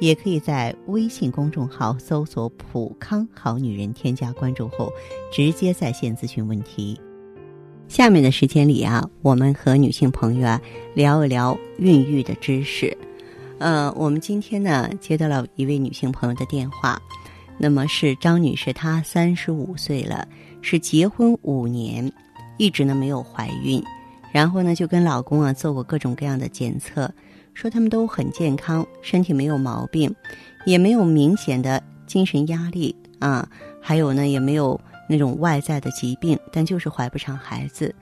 也可以在微信公众号搜索“普康好女人”，添加关注后，直接在线咨询问题。下面的时间里啊，我们和女性朋友啊聊一聊孕育的知识。呃，我们今天呢接到了一位女性朋友的电话，那么是张女士，她三十五岁了，是结婚五年，一直呢没有怀孕，然后呢就跟老公啊做过各种各样的检测。说他们都很健康，身体没有毛病，也没有明显的精神压力啊，还有呢也没有那种外在的疾病，但就是怀不上孩子。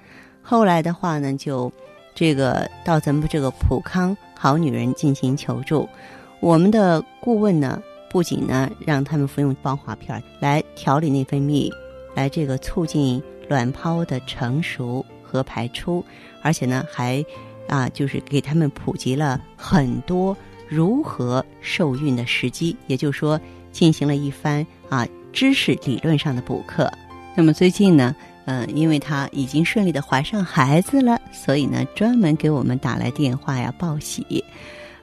后来的话呢，就这个到咱们这个普康好女人进行求助。我们的顾问呢，不仅呢让他们服用芳华片来调理内分泌，来这个促进卵泡的成熟和排出，而且呢还。啊，就是给他们普及了很多如何受孕的时机，也就是说，进行了一番啊知识理论上的补课。那么最近呢，嗯，因为她已经顺利的怀上孩子了，所以呢，专门给我们打来电话呀报喜。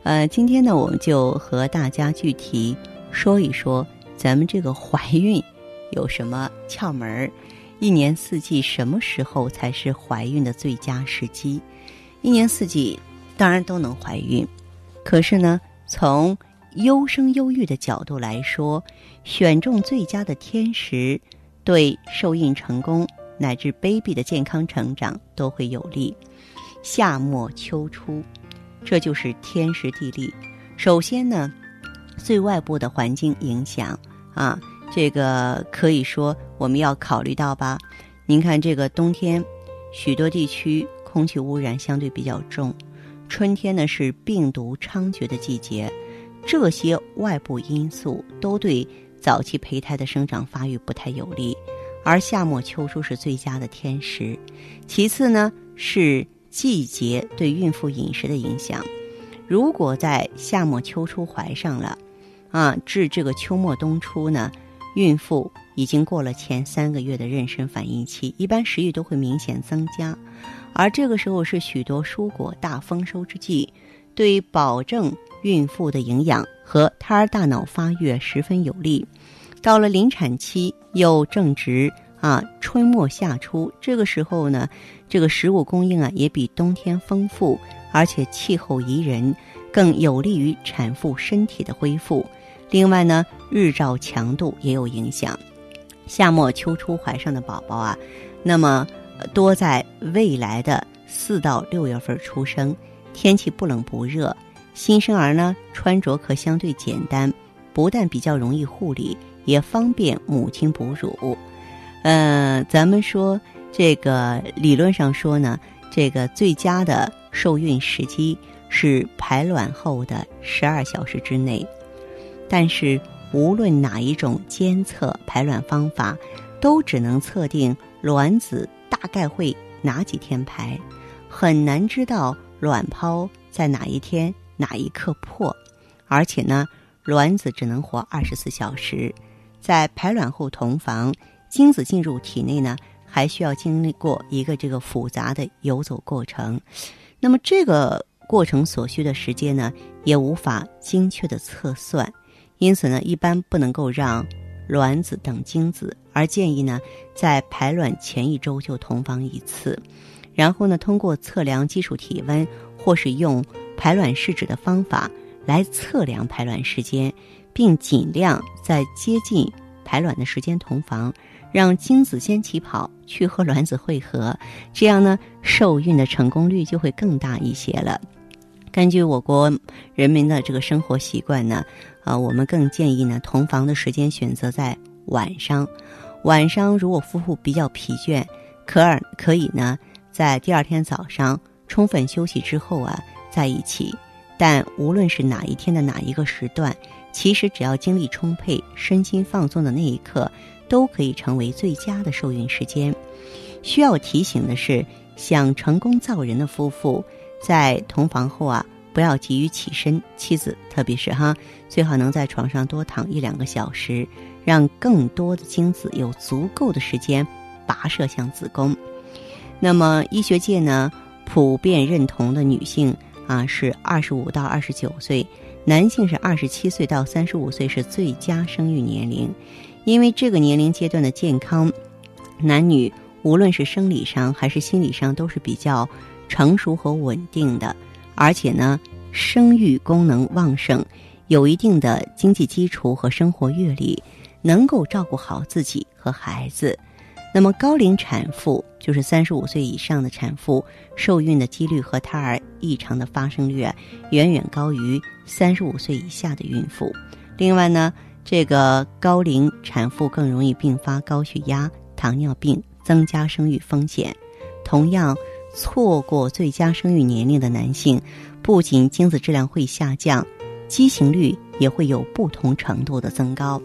呃，今天呢，我们就和大家具体说一说咱们这个怀孕有什么窍门儿，一年四季什么时候才是怀孕的最佳时机？一年四季当然都能怀孕，可是呢，从优生优育的角度来说，选中最佳的天时，对受孕成功乃至 baby 的健康成长都会有利。夏末秋初，这就是天时地利。首先呢，最外部的环境影响啊，这个可以说我们要考虑到吧。您看这个冬天，许多地区。空气污染相对比较重，春天呢是病毒猖獗的季节，这些外部因素都对早期胚胎的生长发育不太有利，而夏末秋初是最佳的天时。其次呢是季节对孕妇饮食的影响，如果在夏末秋初怀上了，啊，至这个秋末冬初呢，孕妇已经过了前三个月的妊娠反应期，一般食欲都会明显增加。而这个时候是许多蔬果大丰收之际，对保证孕妇的营养和胎儿大脑发育十分有利。到了临产期，又正值啊春末夏初，这个时候呢，这个食物供应啊也比冬天丰富，而且气候宜人，更有利于产妇身体的恢复。另外呢，日照强度也有影响。夏末秋初怀上的宝宝啊，那么。多在未来的四到六月份出生，天气不冷不热，新生儿呢穿着可相对简单，不但比较容易护理，也方便母亲哺乳。嗯，咱们说这个理论上说呢，这个最佳的受孕时机是排卵后的十二小时之内，但是无论哪一种监测排卵方法，都只能测定卵子。大概会哪几天排，很难知道卵泡在哪一天哪一刻破，而且呢，卵子只能活二十四小时，在排卵后同房，精子进入体内呢，还需要经历过一个这个复杂的游走过程，那么这个过程所需的时间呢，也无法精确的测算，因此呢，一般不能够让。卵子等精子，而建议呢，在排卵前一周就同房一次，然后呢，通过测量基础体温或是用排卵试纸的方法来测量排卵时间，并尽量在接近排卵的时间同房，让精子先起跑去和卵子汇合，这样呢，受孕的成功率就会更大一些了。根据我国人民的这个生活习惯呢。啊，我们更建议呢，同房的时间选择在晚上。晚上如果夫妇比较疲倦，可尔可以呢，在第二天早上充分休息之后啊，在一起。但无论是哪一天的哪一个时段，其实只要精力充沛、身心放松的那一刻，都可以成为最佳的受孕时间。需要提醒的是，想成功造人的夫妇在同房后啊，不要急于起身，妻子特别是哈，最好能在床上多躺一两个小时，让更多的精子有足够的时间跋涉向子宫。那么医学界呢，普遍认同的女性啊是二十五到二十九岁，男性是二十七岁到三十五岁是最佳生育年龄，因为这个年龄阶段的健康，男女无论是生理上还是心理上都是比较成熟和稳定的，而且呢，生育功能旺盛，有一定的经济基础和生活阅历，能够照顾好自己和孩子。那么高龄产妇就是三十五岁以上的产妇，受孕的几率和胎儿异常的发生率啊，远远高于三十五岁以下的孕妇。另外呢，这个高龄产妇更容易并发高血压、糖尿病，增加生育风险。同样，错过最佳生育年龄的男性，不仅精子质量会下降，畸形率也会有不同程度的增高。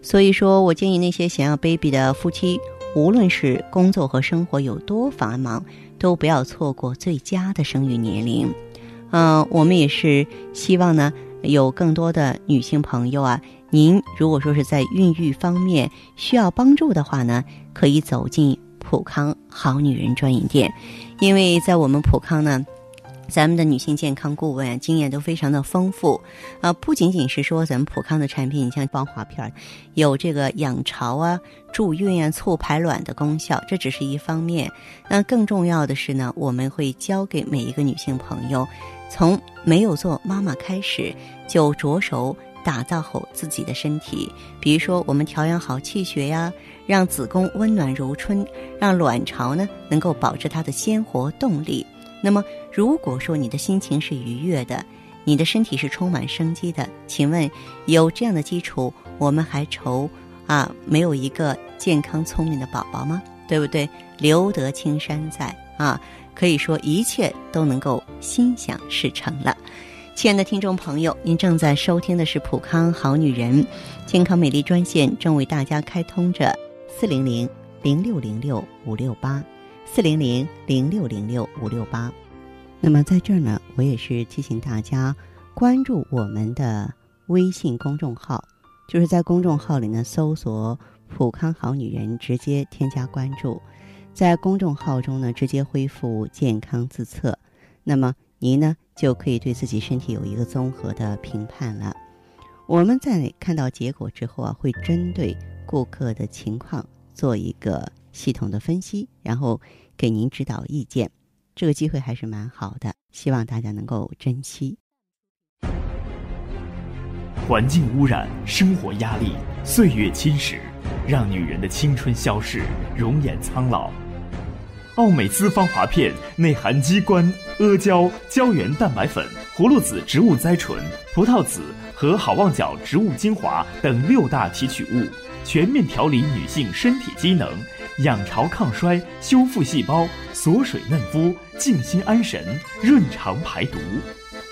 所以说我建议那些想要 baby 的夫妻。无论是工作和生活有多繁忙，都不要错过最佳的生育年龄。嗯，我们也是希望呢，有更多的女性朋友啊，您如果说是在孕育方面需要帮助的话呢，可以走进普康好女人专营店，因为在我们普康呢。咱们的女性健康顾问经验都非常的丰富，啊，不仅仅是说咱们普康的产品，你像芳华片有这个养巢啊、助孕啊、促排卵的功效，这只是一方面。那更重要的是呢，我们会教给每一个女性朋友，从没有做妈妈开始，就着手打造好自己的身体。比如说，我们调养好气血呀，让子宫温暖如春，让卵巢呢能够保持它的鲜活动力。那么，如果说你的心情是愉悦的，你的身体是充满生机的，请问有这样的基础，我们还愁啊没有一个健康聪明的宝宝吗？对不对？留得青山在啊，可以说一切都能够心想事成了。亲爱的听众朋友，您正在收听的是普康好女人健康美丽专线，正为大家开通着四零零零六零六五六八。四零零零六零六五六八，那么在这儿呢，我也是提醒大家关注我们的微信公众号，就是在公众号里呢搜索“普康好女人”，直接添加关注，在公众号中呢直接恢复健康自测，那么您呢就可以对自己身体有一个综合的评判了。我们在看到结果之后啊，会针对顾客的情况做一个。系统的分析，然后给您指导意见，这个机会还是蛮好的，希望大家能够珍惜。环境污染、生活压力、岁月侵蚀，让女人的青春消逝，容颜苍老。奥美姿芳华片内含鸡冠、阿胶、胶原蛋白粉、葫芦籽植物甾醇、葡萄籽和好望角植物精华等六大提取物，全面调理女性身体机能。养巢抗衰，修复细胞，锁水嫩肤，静心安神，润肠排毒。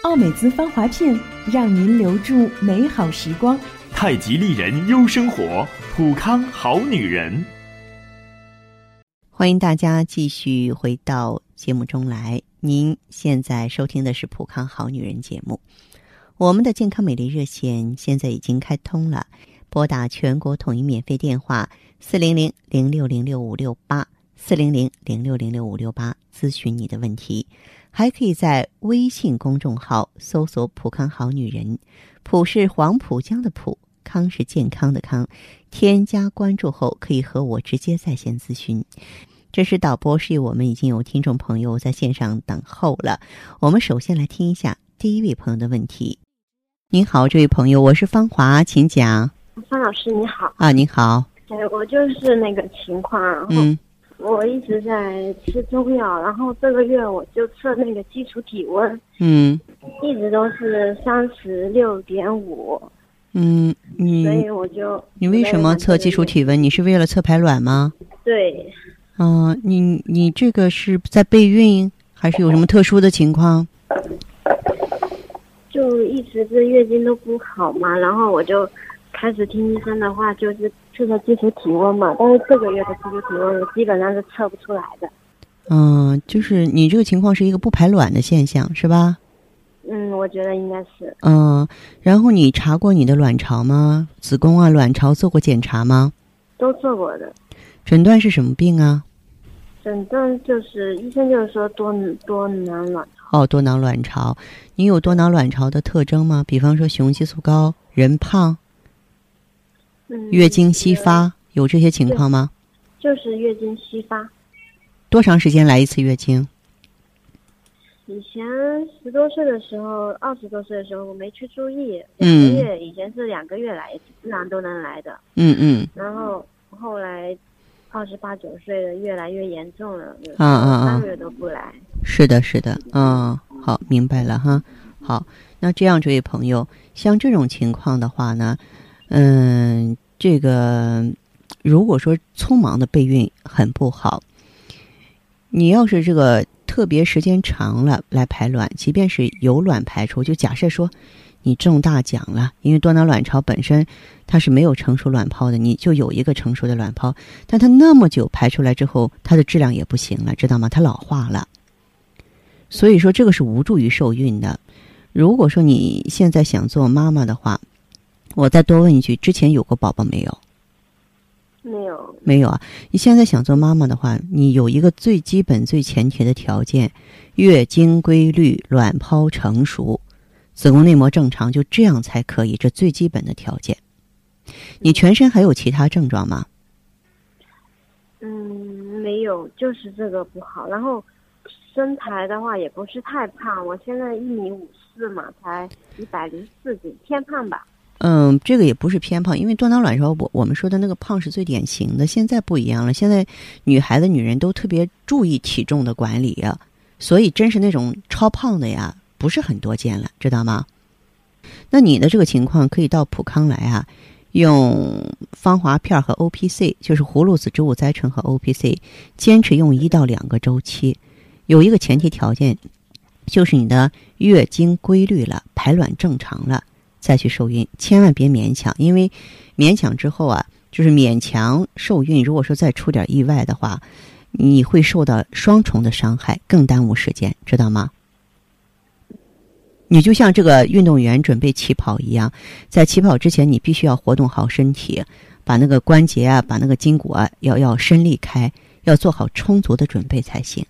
奥美姿芳华片，让您留住美好时光。太极丽人优生活，普康好女人。欢迎大家继续回到节目中来。您现在收听的是普康好女人节目。我们的健康美丽热线现在已经开通了，拨打全国统一免费电话。四零零零六零六五六八，四零零零六零六五六八，咨询你的问题，还可以在微信公众号搜索“浦康好女人”，浦是黄浦江的浦，康是健康的康，添加关注后可以和我直接在线咨询。这是导播示意我们已经有听众朋友在线上等候了，我们首先来听一下第一位朋友的问题。您好，这位朋友，我是芳华，请讲。方老师你好。啊，您好。对，我就是那个情况，然后我一直在吃中药，然后这个月我就测那个基础体温，嗯，一直都是三十六点五，嗯，你所以我就你为什么测基础体温？你是为了测排卵吗？对，嗯，你你这个是在备孕还是有什么特殊的情况？就一直这月经都不好嘛，然后我就。开始听医生的话，就是测测基础体温嘛。但是这个月的基础体温我基本上是测不出来的。嗯，就是你这个情况是一个不排卵的现象，是吧？嗯，我觉得应该是。嗯，然后你查过你的卵巢吗？子宫啊，卵巢做过检查吗？都做过的。诊断是什么病啊？诊断就是医生就是说多多囊卵巢。哦，多囊卵巢，你有多囊卵巢的特征吗？比方说雄激素高、人胖、月经稀发，有这些情况吗？就是月经稀发。多长时间来一次月经？以前十多岁的时候，二十多岁的时候我没去注意，两个月以前是两个月来一次，自然都能来的。嗯嗯。然后后来二十八九岁了，越来越严重了，啊啊啊！三个月都不来。是的，是的，嗯，好，明白了哈。好，那这样，这位朋友，像这种情况的话呢，嗯，这个如果说匆忙的备孕很不好，你要是这个。特别时间长了来排卵，即便是有卵排出，就假设说你中大奖了，因为多囊卵巢本身它是没有成熟卵泡的，你就有一个成熟的卵泡，但它那么久排出来之后，它的质量也不行了，知道吗？它老化了，所以说这个是无助于受孕的。如果说你现在想做妈妈的话，我再多问一句：之前有过宝宝没有？没有，没有啊！你现在想做妈妈的话，你有一个最基本、最前提的条件：月经规律、卵泡成熟、子宫内膜正常，就这样才可以。这最基本的条件。你全身还有其他症状吗？嗯，没有，就是这个不好。然后身材的话也不是太胖，我现在一米五四嘛，才一百零四斤，偏胖吧。嗯，这个也不是偏胖，因为多囊卵巢，我我们说的那个胖是最典型的。现在不一样了，现在女孩子、女人都特别注意体重的管理呀，所以真是那种超胖的呀，不是很多见了，知道吗？那你的这个情况可以到普康来啊，用芳华片和 O P C，就是葫芦籽植物甾醇和 O P C，坚持用一到两个周期，有一个前提条件，就是你的月经规律了，排卵正常了。再去受孕，千万别勉强，因为勉强之后啊，就是勉强受孕。如果说再出点意外的话，你会受到双重的伤害，更耽误时间，知道吗？你就像这个运动员准备起跑一样，在起跑之前，你必须要活动好身体，把那个关节啊，把那个筋骨啊，要要伸力开，要做好充足的准备才行。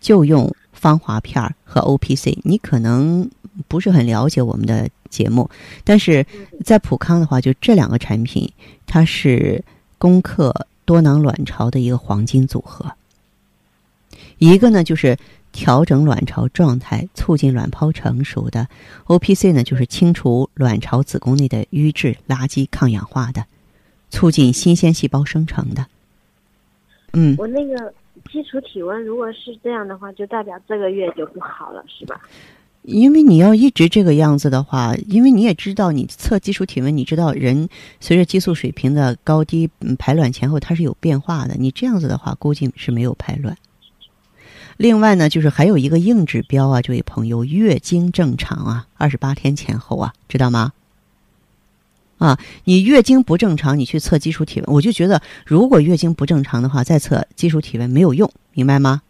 就用芳华片和 O P C，你可能不是很了解我们的。节目，但是在普康的话，就这两个产品，它是攻克多囊卵巢的一个黄金组合。一个呢就是调整卵巢状态、促进卵泡成熟的；O P C 呢就是清除卵巢子宫内的瘀滞、垃圾、抗氧化的，促进新鲜细胞生成的。嗯，我那个基础体温如果是这样的话，就代表这个月就不好了，是吧？因为你要一直这个样子的话，因为你也知道，你测基础体温，你知道人随着激素水平的高低，排卵前后它是有变化的。你这样子的话，估计是没有排卵。另外呢，就是还有一个硬指标啊，这位朋友，月经正常啊，二十八天前后啊，知道吗？啊，你月经不正常，你去测基础体温，我就觉得，如果月经不正常的话，再测基础体温没有用，明白吗？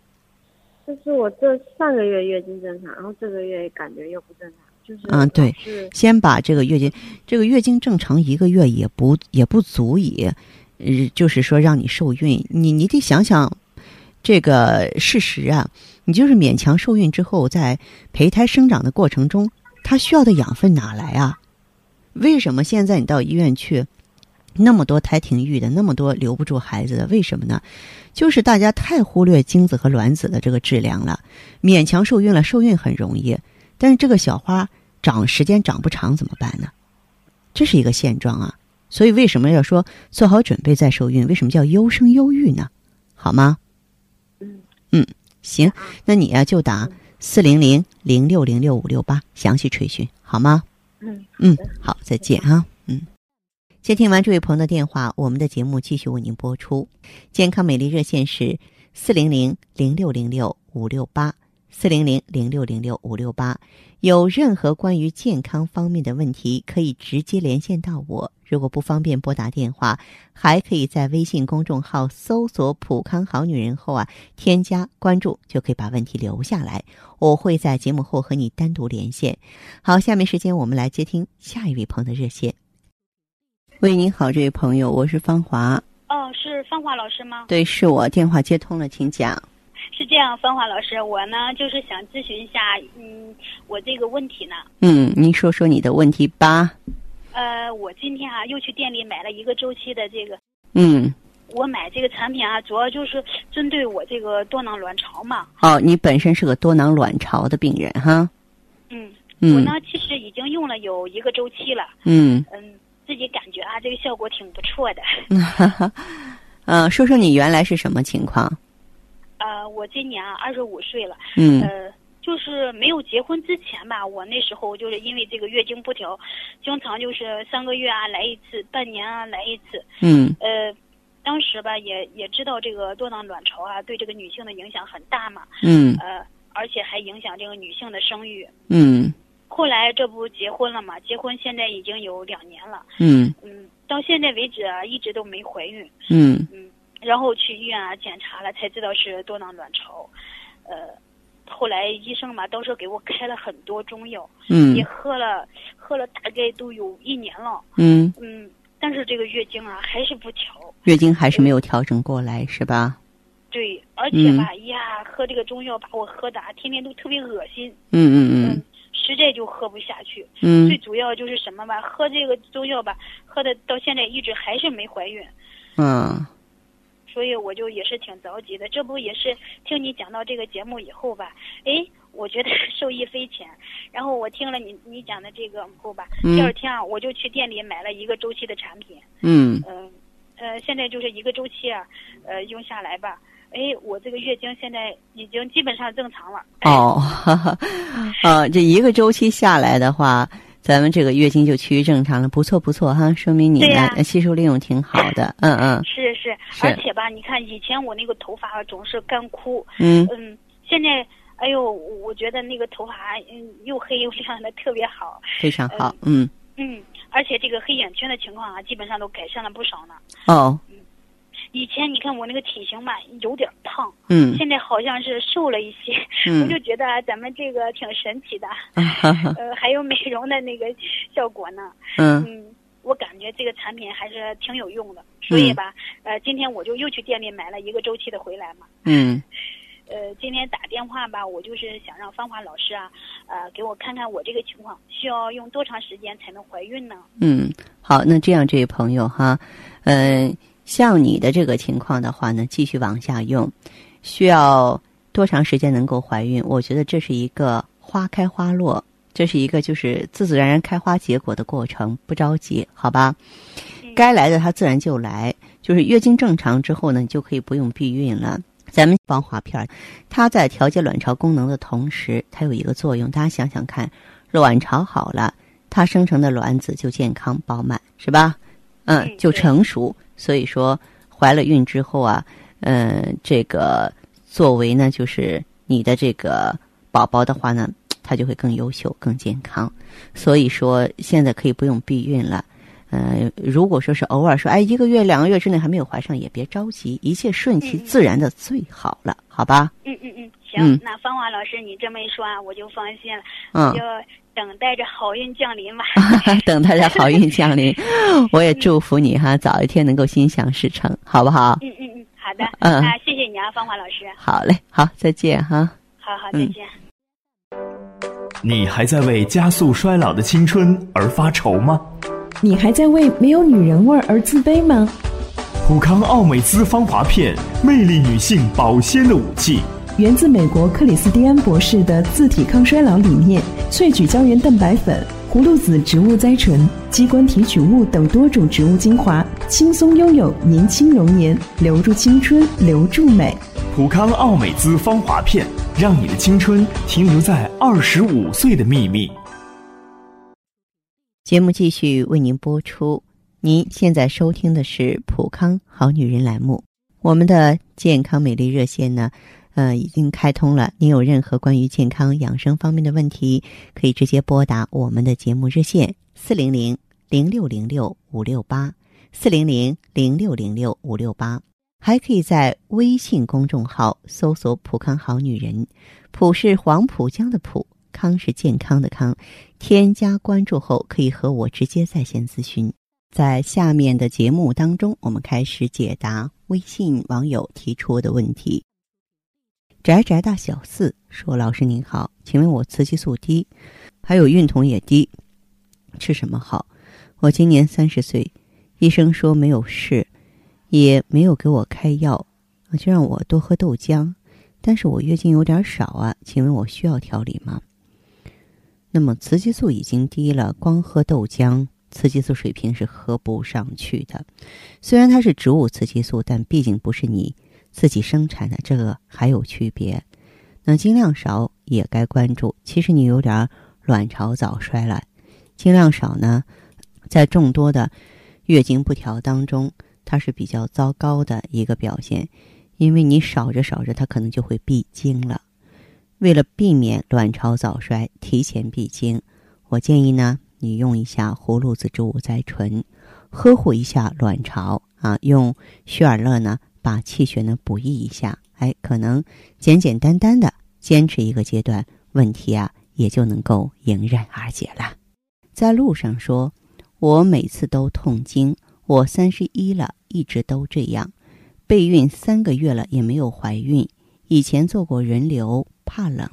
就是我这上个月月经正常，然后这个月感觉又不正常，就是嗯，对，先把这个月经，这个月经正常一个月也不也不足以，呃，就是说让你受孕，你你得想想这个事实啊，你就是勉强受孕之后，在胚胎生长的过程中，它需要的养分哪来啊？为什么现在你到医院去？那么多胎停育的，那么多留不住孩子的，为什么呢？就是大家太忽略精子和卵子的这个质量了，勉强受孕了，受孕很容易，但是这个小花长时间长不长怎么办呢？这是一个现状啊。所以为什么要说做好准备再受孕？为什么叫优生优育呢？好吗？嗯嗯，行，那你呀就打四零零零六零六五六八详细垂询好吗？嗯嗯，好，再见啊，嗯。接听完这位朋友的电话，我们的节目继续为您播出。健康美丽热线是四零零零六零六五六八。四零零零六零六五六八。有任何关于健康方面的问题，可以直接连线到我。如果不方便拨打电话，还可以在微信公众号搜索“普康好女人”后啊，添加关注，就可以把问题留下来。我会在节目后和你单独连线。好，下面时间我们来接听下一位朋友的热线。喂，您好，这位朋友，我是芳华。哦，是芳华老师吗？对，是我，电话接通了，请讲。是这样，芳华老师，我呢就是想咨询一下，嗯，我这个问题呢。嗯，您说说你的问题吧。呃，我今天啊又去店里买了一个周期的这个。嗯。我买这个产品啊，主要就是针对我这个多囊卵巢嘛。哦，你本身是个多囊卵巢的病人哈。嗯。嗯。我呢，其实已经用了有一个周期了。嗯。嗯，自己感觉啊，这个效果挺不错的。嗯，说说你原来是什么情况？呃，我今年啊二十五岁了，嗯，呃，就是没有结婚之前吧，我那时候就是因为这个月经不调，经常就是三个月啊来一次，半年啊来一次，嗯，呃，当时吧也也知道这个多囊卵巢啊对这个女性的影响很大嘛，嗯，呃，而且还影响这个女性的生育，嗯，后来这不结婚了嘛，结婚现在已经有两年了，嗯，嗯，到现在为止啊一直都没怀孕，嗯，嗯。然后去医院啊检查了，才知道是多囊卵巢，呃，后来医生嘛，当时给我开了很多中药，嗯，也喝了，喝了大概都有一年了，嗯。嗯，但是这个月经啊还是不调，月经还是没有调整过来，是吧？对，而且吧，呀，喝这个中药把我喝的天天都特别恶心，嗯嗯嗯，实在就喝不下去，嗯，最主要就是什么吧，喝这个中药吧，喝的到现在一直还是没怀孕，嗯。所以我就也是挺着急的，这不也是听你讲到这个节目以后吧？哎，我觉得 受益匪浅。然后我听了你你讲的这个后吧，第二天啊，我就去店里买了一个周期的产品。嗯。嗯，呃，现在就是一个周期啊，呃，用下来吧，哎，我这个月经现在已经基本上正常了。哦，呃，这一个周期下来的话。咱们这个月经就趋于正常了，不错不错哈，说明你呢吸收利用挺好的，嗯嗯。是是，而且吧，你看以前我那个头发总是干枯，嗯嗯，现在哎呦，我觉得那个头发嗯又黑又亮的特别好，非常好，嗯嗯，而且这个黑眼圈的情况啊，基本上都改善了不少呢。哦。以前你看我那个体型吧，有点胖，嗯，现在好像是瘦了一些，嗯，我就觉得咱们这个挺神奇的，呃，还有美容的那个效果呢，嗯。嗯，我感觉这个产品还是挺有用的，所以吧，呃，今天我就又去店里买了一个周期的回来嘛，嗯，呃，今天打电话吧，我就是想让芳华老师啊，呃，给我看看我这个情况需要用多长时间才能怀孕呢？嗯，好，那这样这位朋友哈，嗯。像你的这个情况的话呢，继续往下用，需要多长时间能够怀孕？我觉得这是一个花开花落，这是一个就是自自然然开花结果的过程，不着急，好吧？该来的它自然就来，就是月经正常之后呢，你就可以不用避孕了。咱们防滑片，它在调节卵巢功能的同时，它有一个作用，大家想想看，卵巢好了，它生成的卵子就健康饱满，是吧？嗯，就成熟。所以说，怀了孕之后啊，嗯，这个作为呢，就是你的这个宝宝的话呢，他就会更优秀、更健康。所以说，现在可以不用避孕了。嗯，如果说是偶尔说，哎，一个月、两个月之内还没有怀上，也别着急，一切顺其自然的最好了，好吧？嗯嗯嗯，行，那芳华老师你这么一说啊，我就放心了。嗯。就。等待着好运降临嘛，等待着好运降临，我也祝福你哈，早一天能够心想事成，好不好？嗯嗯嗯，好的，嗯，那谢谢你啊，芳华老师。好嘞，好，再见哈。好好，再见。你还在为加速衰老的青春而发愁吗？你还在为没有女人味而自卑吗？普康奥美姿芳华片，魅力女性保鲜的武器。源自美国克里斯蒂安博士的自体抗衰老理念，萃取胶原蛋白粉、葫芦籽植物甾醇、鸡冠提取物等多种植物精华，轻松拥有年轻容颜，留住青春，留住美。普康奥美姿芳华片，让你的青春停留在二十五岁的秘密。节目继续为您播出，您现在收听的是普康好女人栏目，我们的健康美丽热线呢。呃，已经开通了。您有任何关于健康养生方面的问题，可以直接拨打我们的节目热线四零零零六零六五六八四零零零六零六五六八，还可以在微信公众号搜索“浦康好女人”，浦是黄浦江的浦，康是健康的康。添加关注后，可以和我直接在线咨询。在下面的节目当中，我们开始解答微信网友提出的问题。宅宅大小四说：“老师您好，请问我雌激素低，还有孕酮也低，吃什么好？我今年三十岁，医生说没有事，也没有给我开药，就让我多喝豆浆。但是我月经有点少啊，请问我需要调理吗？那么雌激素已经低了，光喝豆浆。”雌激素水平是喝不上去的，虽然它是植物雌激素，但毕竟不是你自己生产的，这个还有区别。那经量少也该关注。其实你有点卵巢早衰了，经量少呢，在众多的月经不调当中，它是比较糟糕的一个表现，因为你少着少着，它可能就会闭经了。为了避免卵巢早衰提前闭经，我建议呢。你用一下葫芦籽植物甾醇，呵护一下卵巢啊，用血尔乐呢把气血呢补益一下，哎，可能简简单单的坚持一个阶段，问题啊也就能够迎刃而解了。在路上说，我每次都痛经，我三十一了，一直都这样，备孕三个月了也没有怀孕，以前做过人流，怕冷，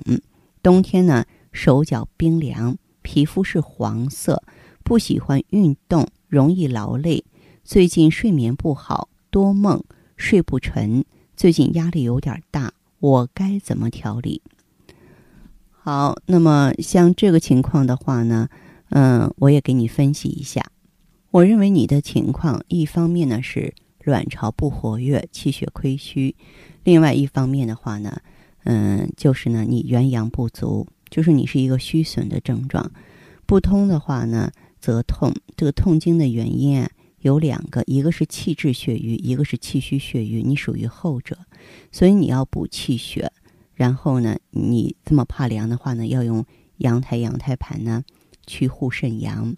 冬天呢手脚冰凉。皮肤是黄色，不喜欢运动，容易劳累。最近睡眠不好，多梦，睡不沉。最近压力有点大，我该怎么调理？好，那么像这个情况的话呢，嗯，我也给你分析一下。我认为你的情况，一方面呢是卵巢不活跃，气血亏虚；另外一方面的话呢，嗯，就是呢你元阳不足。就是你是一个虚损的症状，不通的话呢，则痛。这个痛经的原因啊有两个，一个是气滞血瘀，一个是气虚血瘀。你属于后者，所以你要补气血。然后呢，你这么怕凉的话呢，要用阳台阳台盘呢去护肾阳。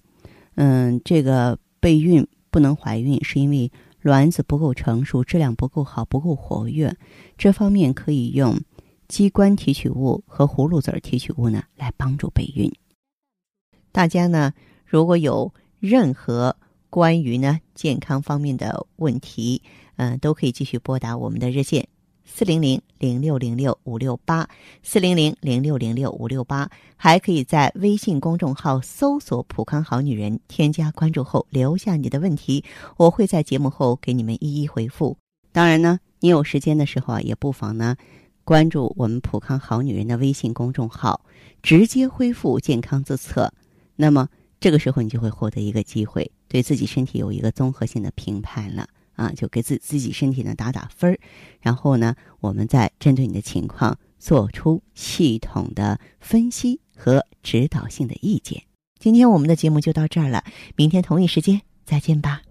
嗯，这个备孕不能怀孕，是因为卵子不够成熟，质量不够好，不够活跃。这方面可以用。鸡冠提取物和葫芦籽提取物呢，来帮助备孕。大家呢，如果有任何关于呢健康方面的问题，嗯，都可以继续拨打我们的热线四零零零六零六五六八四零零零六零六五六八，还可以在微信公众号搜索“普康好女人”，添加关注后留下你的问题，我会在节目后给你们一一回复。当然呢，你有时间的时候啊，也不妨呢。关注我们普康好女人的微信公众号，直接恢复健康自测。那么这个时候，你就会获得一个机会，对自己身体有一个综合性的评判了啊！就给自自己身体呢打打分儿，然后呢，我们再针对你的情况做出系统的分析和指导性的意见。今天我们的节目就到这儿了，明天同一时间再见吧。